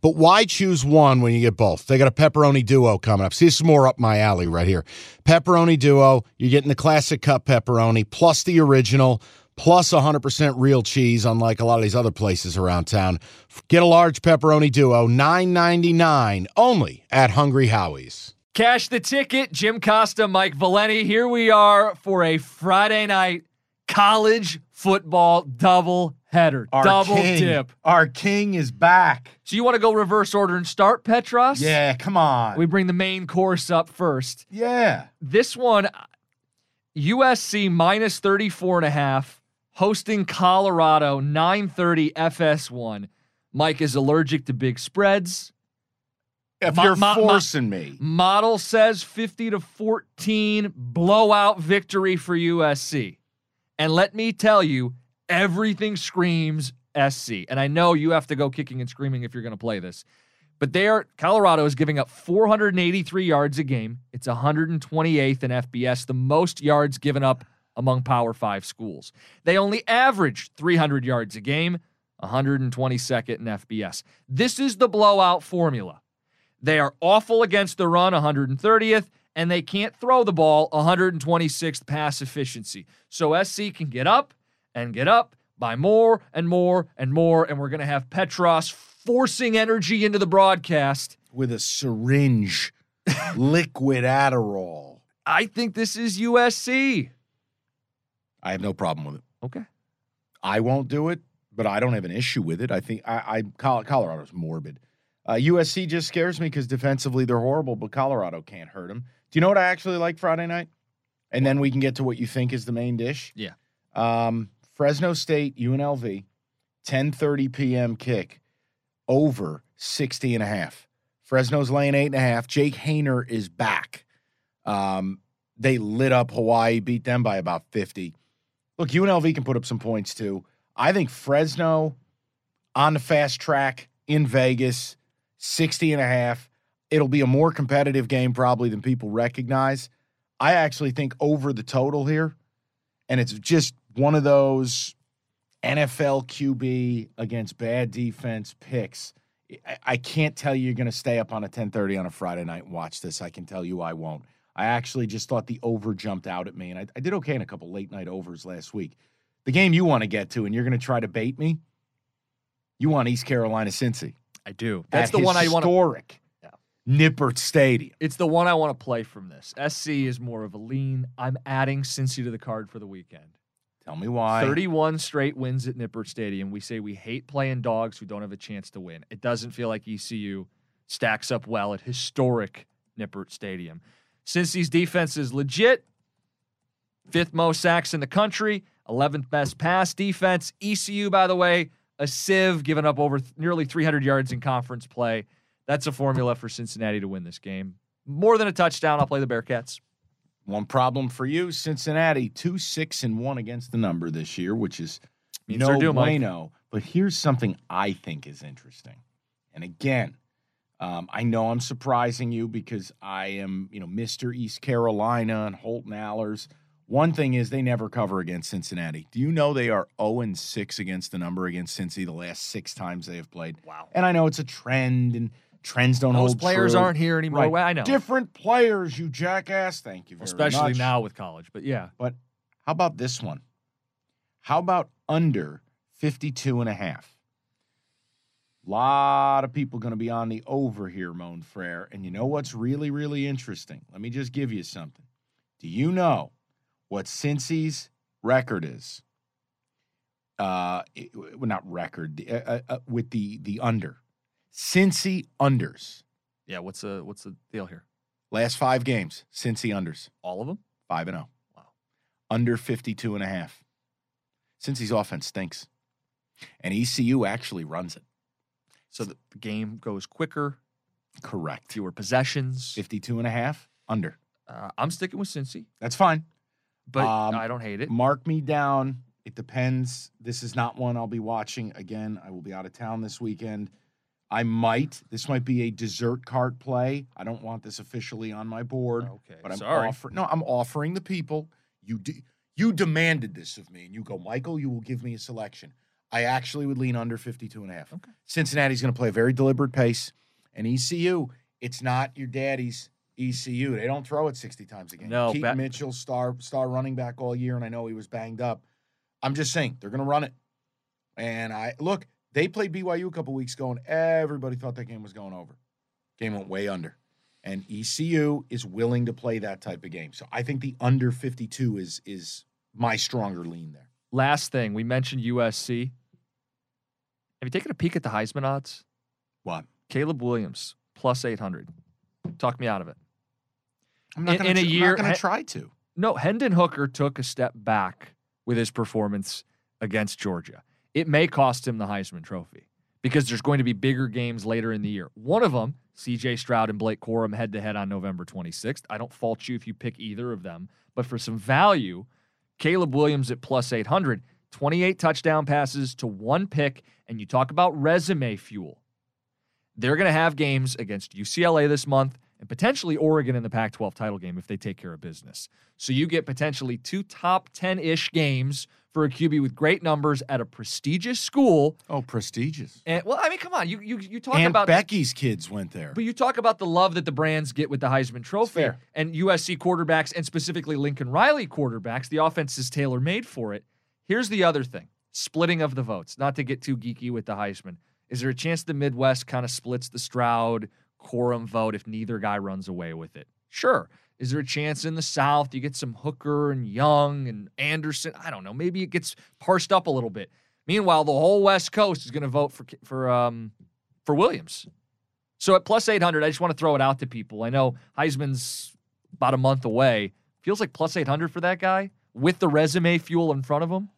But why choose one when you get both? They got a pepperoni duo coming up. See, this is more up my alley right here. Pepperoni duo, you're getting the classic cup pepperoni plus the original plus 100% real cheese, unlike a lot of these other places around town. Get a large pepperoni duo, $9.99 only at Hungry Howie's. Cash the ticket. Jim Costa, Mike Valenti. Here we are for a Friday night college football double header. Our double king, dip. Our king is back. So you want to go reverse order and start, Petros? Yeah, come on. We bring the main course up first. yeah. This one, USC minus 34 and a half, hosting Colorado, 930 FS1. Mike is allergic to big spreads. If you're ma- forcing me. Model says 50 to 14 blowout victory for USC. And let me tell you, everything screams SC. And I know you have to go kicking and screaming if you're going to play this. But they are Colorado is giving up 483 yards a game. It's 128th in FBS, the most yards given up among Power 5 schools. They only average 300 yards a game, 122nd in FBS. This is the blowout formula. They are awful against the run, 130th, and they can't throw the ball, 126th pass efficiency. So SC can get up and get up buy more and more and more, and we're going to have Petros forcing energy into the broadcast. With a syringe, liquid Adderall. I think this is USC. I have no problem with it. Okay. I won't do it, but I don't have an issue with it. I think I, I Colorado's morbid. Uh, USC just scares me because defensively they're horrible, but Colorado can't hurt them. Do you know what I actually like Friday night? And then we can get to what you think is the main dish. Yeah. Um, Fresno State, UNLV, 10:30 p.m. kick, over 60 and a half. Fresno's laying eight and a half. Jake Haener is back. Um, they lit up Hawaii, beat them by about 50. Look, UNLV can put up some points too. I think Fresno on the fast track in Vegas, 60 and a half. It'll be a more competitive game probably than people recognize. I actually think over the total here, and it's just one of those NFL QB against bad defense picks. I, can't tell you you're going to stay up on a 1030 on a Friday night and watch this. I can tell you I won't. I actually just thought the over jumped out at me, and I, I did okay in a couple late night overs last week. The game you want to get to, and you're going to try to bait me. You want East Carolina Cincy. I do. That's at the one I want to. Historic Yeah. Nippert Stadium. It's the one I want to play from this. SC is more of a lean. I'm adding Cincy to the card for the weekend. Tell me why. 31 straight wins at Nippert Stadium. We say we hate playing dogs who don't have a chance to win. It doesn't feel like ECU stacks up well at historic Nippert Stadium. Cincy's defense is legit, fifth most sacks in the country, 11th best pass defense. ECU, by the way, a sieve, giving up over th- nearly 300 yards in conference play. That's a formula for Cincinnati to win this game. More than a touchdown. I'll play the Bearcats. One problem for you, Cincinnati, two six and one against the number this year, which is Means no due, Mike. bueno. But here's something I think is interesting. And again, um, I know I'm surprising you because I am, you know, Mr. East Carolina and Holton Ahlers. One thing is they never cover against Cincinnati. Do you know they are 0 and 6 against the number against Cincy the last six times they have played? Wow. And I know it's a trend and trends don't hold. Those hold players true. aren't here anymore. Right. Well, I know. Different players, you jackass. Thank you very much. Especially much. now with college. But yeah. But how about this one? How about under 52 and a half? lot of people going to be on the over here, Moan Frere. And you know what's really, really interesting? Let me just give you something. Do you know what Cincy's record is? Uh, it- well, not record, uh, uh, uh, with the the under. Cincy unders Yeah, what's the what's the deal here? Last five games, Cincy unders, All of them? 5 and 0. Wow. Under 52 and a half. Cincy's offense stinks. And ECU actually runs it. So the game goes quicker, Correct. fewer possessions. 52 and a half, under. Uh, I'm sticking with Cincy, That's fine. but Um, I don't hate it. Mark me down. It depends. This is not one I'll be watching again. I will be out of town this weekend. I might. This might be a dessert cart play. I don't want this officially on my board, Okay, but I'm sorry. offering. No, I'm offering the people. You de- you demanded this of me, and you go, Michael. You will give me a selection. I actually would lean under 52 and a half. Okay. Cincinnati's going to play a very deliberate pace, and ECU. It's not your daddy's ECU. They don't throw it 60 times a game. No, Keaton ba- Mitchell, star star running back all year, and I know he was banged up. I'm just saying they're going to run it. And I look, they played BYU a couple weeks ago, and everybody thought that game was going over. Game went way under, and ECU is willing to play that type of game. So I think the under 52 is is my stronger lean there. Last thing, we mentioned USC. Have you taken a peek at the Heisman odds? What? Caleb Williams plus 800. Talk me out of it. I'm not In- gonna a tr- I'm year- going to try to. No, Hendon Hooker took a step back with his performance against Georgia. It may cost him the Heisman Trophy because there's going to be bigger games later in the year. One of them, CJ Stroud and Blake Corum head to head on November 26th. I don't fault you if you pick either of them, but for some value, Caleb Williams at plus 800, 28 touchdown passes to one pick, and you talk about resume fuel. They're going to have games against UCLA this month and potentially Oregon in the Pac 12 title game if they take care of business. So you get potentially two top 10 ish games for a QB with great numbers at a prestigious school. Oh, prestigious. And well, I mean, come on, you you, you talk and about Becky's kids went there. but you talk about the love that the brands get with the Heisman Trophy and USC quarterbacks and specifically Lincoln Riley quarterbacks. The offense is tailor made for it. Here's the other thing splitting of the votes, not to get too geeky with the Heisman. Is there a chance the Midwest kind of splits the Stroud Corum vote if neither guy runs away with it? Sure. Is there a chance in the South you get some Hooker and Young and Anderson? I don't know. Maybe it gets parsed up a little bit. Meanwhile, the whole West Coast is going to vote for for um for Williams. So at plus 800, I just want to throw it out to people. I know Heisman's about a month away. Feels like plus 800 for that guy with the resume fuel in front of him.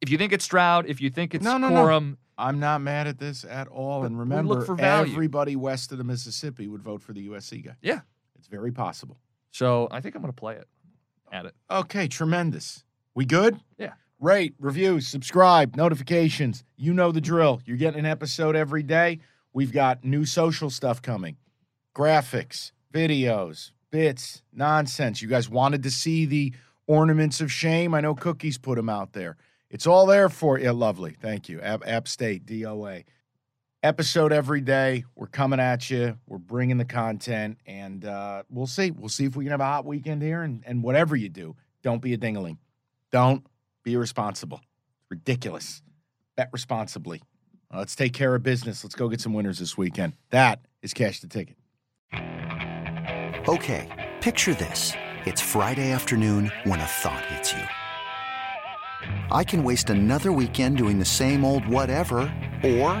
If you think it's Stroud, if you think it's No, no, no. I'm not mad at this at all. But and remember, everybody west of the Mississippi would vote for the USC guy. Yeah. It's very possible. so I think I'm going to play it at it. Okay, tremendous. We good? Yeah. Rate, review, subscribe, notifications. You know the drill. You're getting an episode every day. We've got new social stuff coming graphics, videos, bits, nonsense. You guys wanted to see the ornaments of shame. I know Cookies put them out there. It's all there for you. Lovely. Thank you. App, App State, DOA. Episode every day. We're coming at you. We're bringing the content, and uh, we'll see. We'll see if we can have a hot weekend here. And, and whatever you do, don't be a dingaling. Don't be irresponsible. It's ridiculous. Bet responsibly. Let's take care of business. Let's go get some winners this weekend. That is Cash the Ticket. Okay, picture this. It's Friday afternoon when a thought hits you. I can waste another weekend doing the same old whatever, or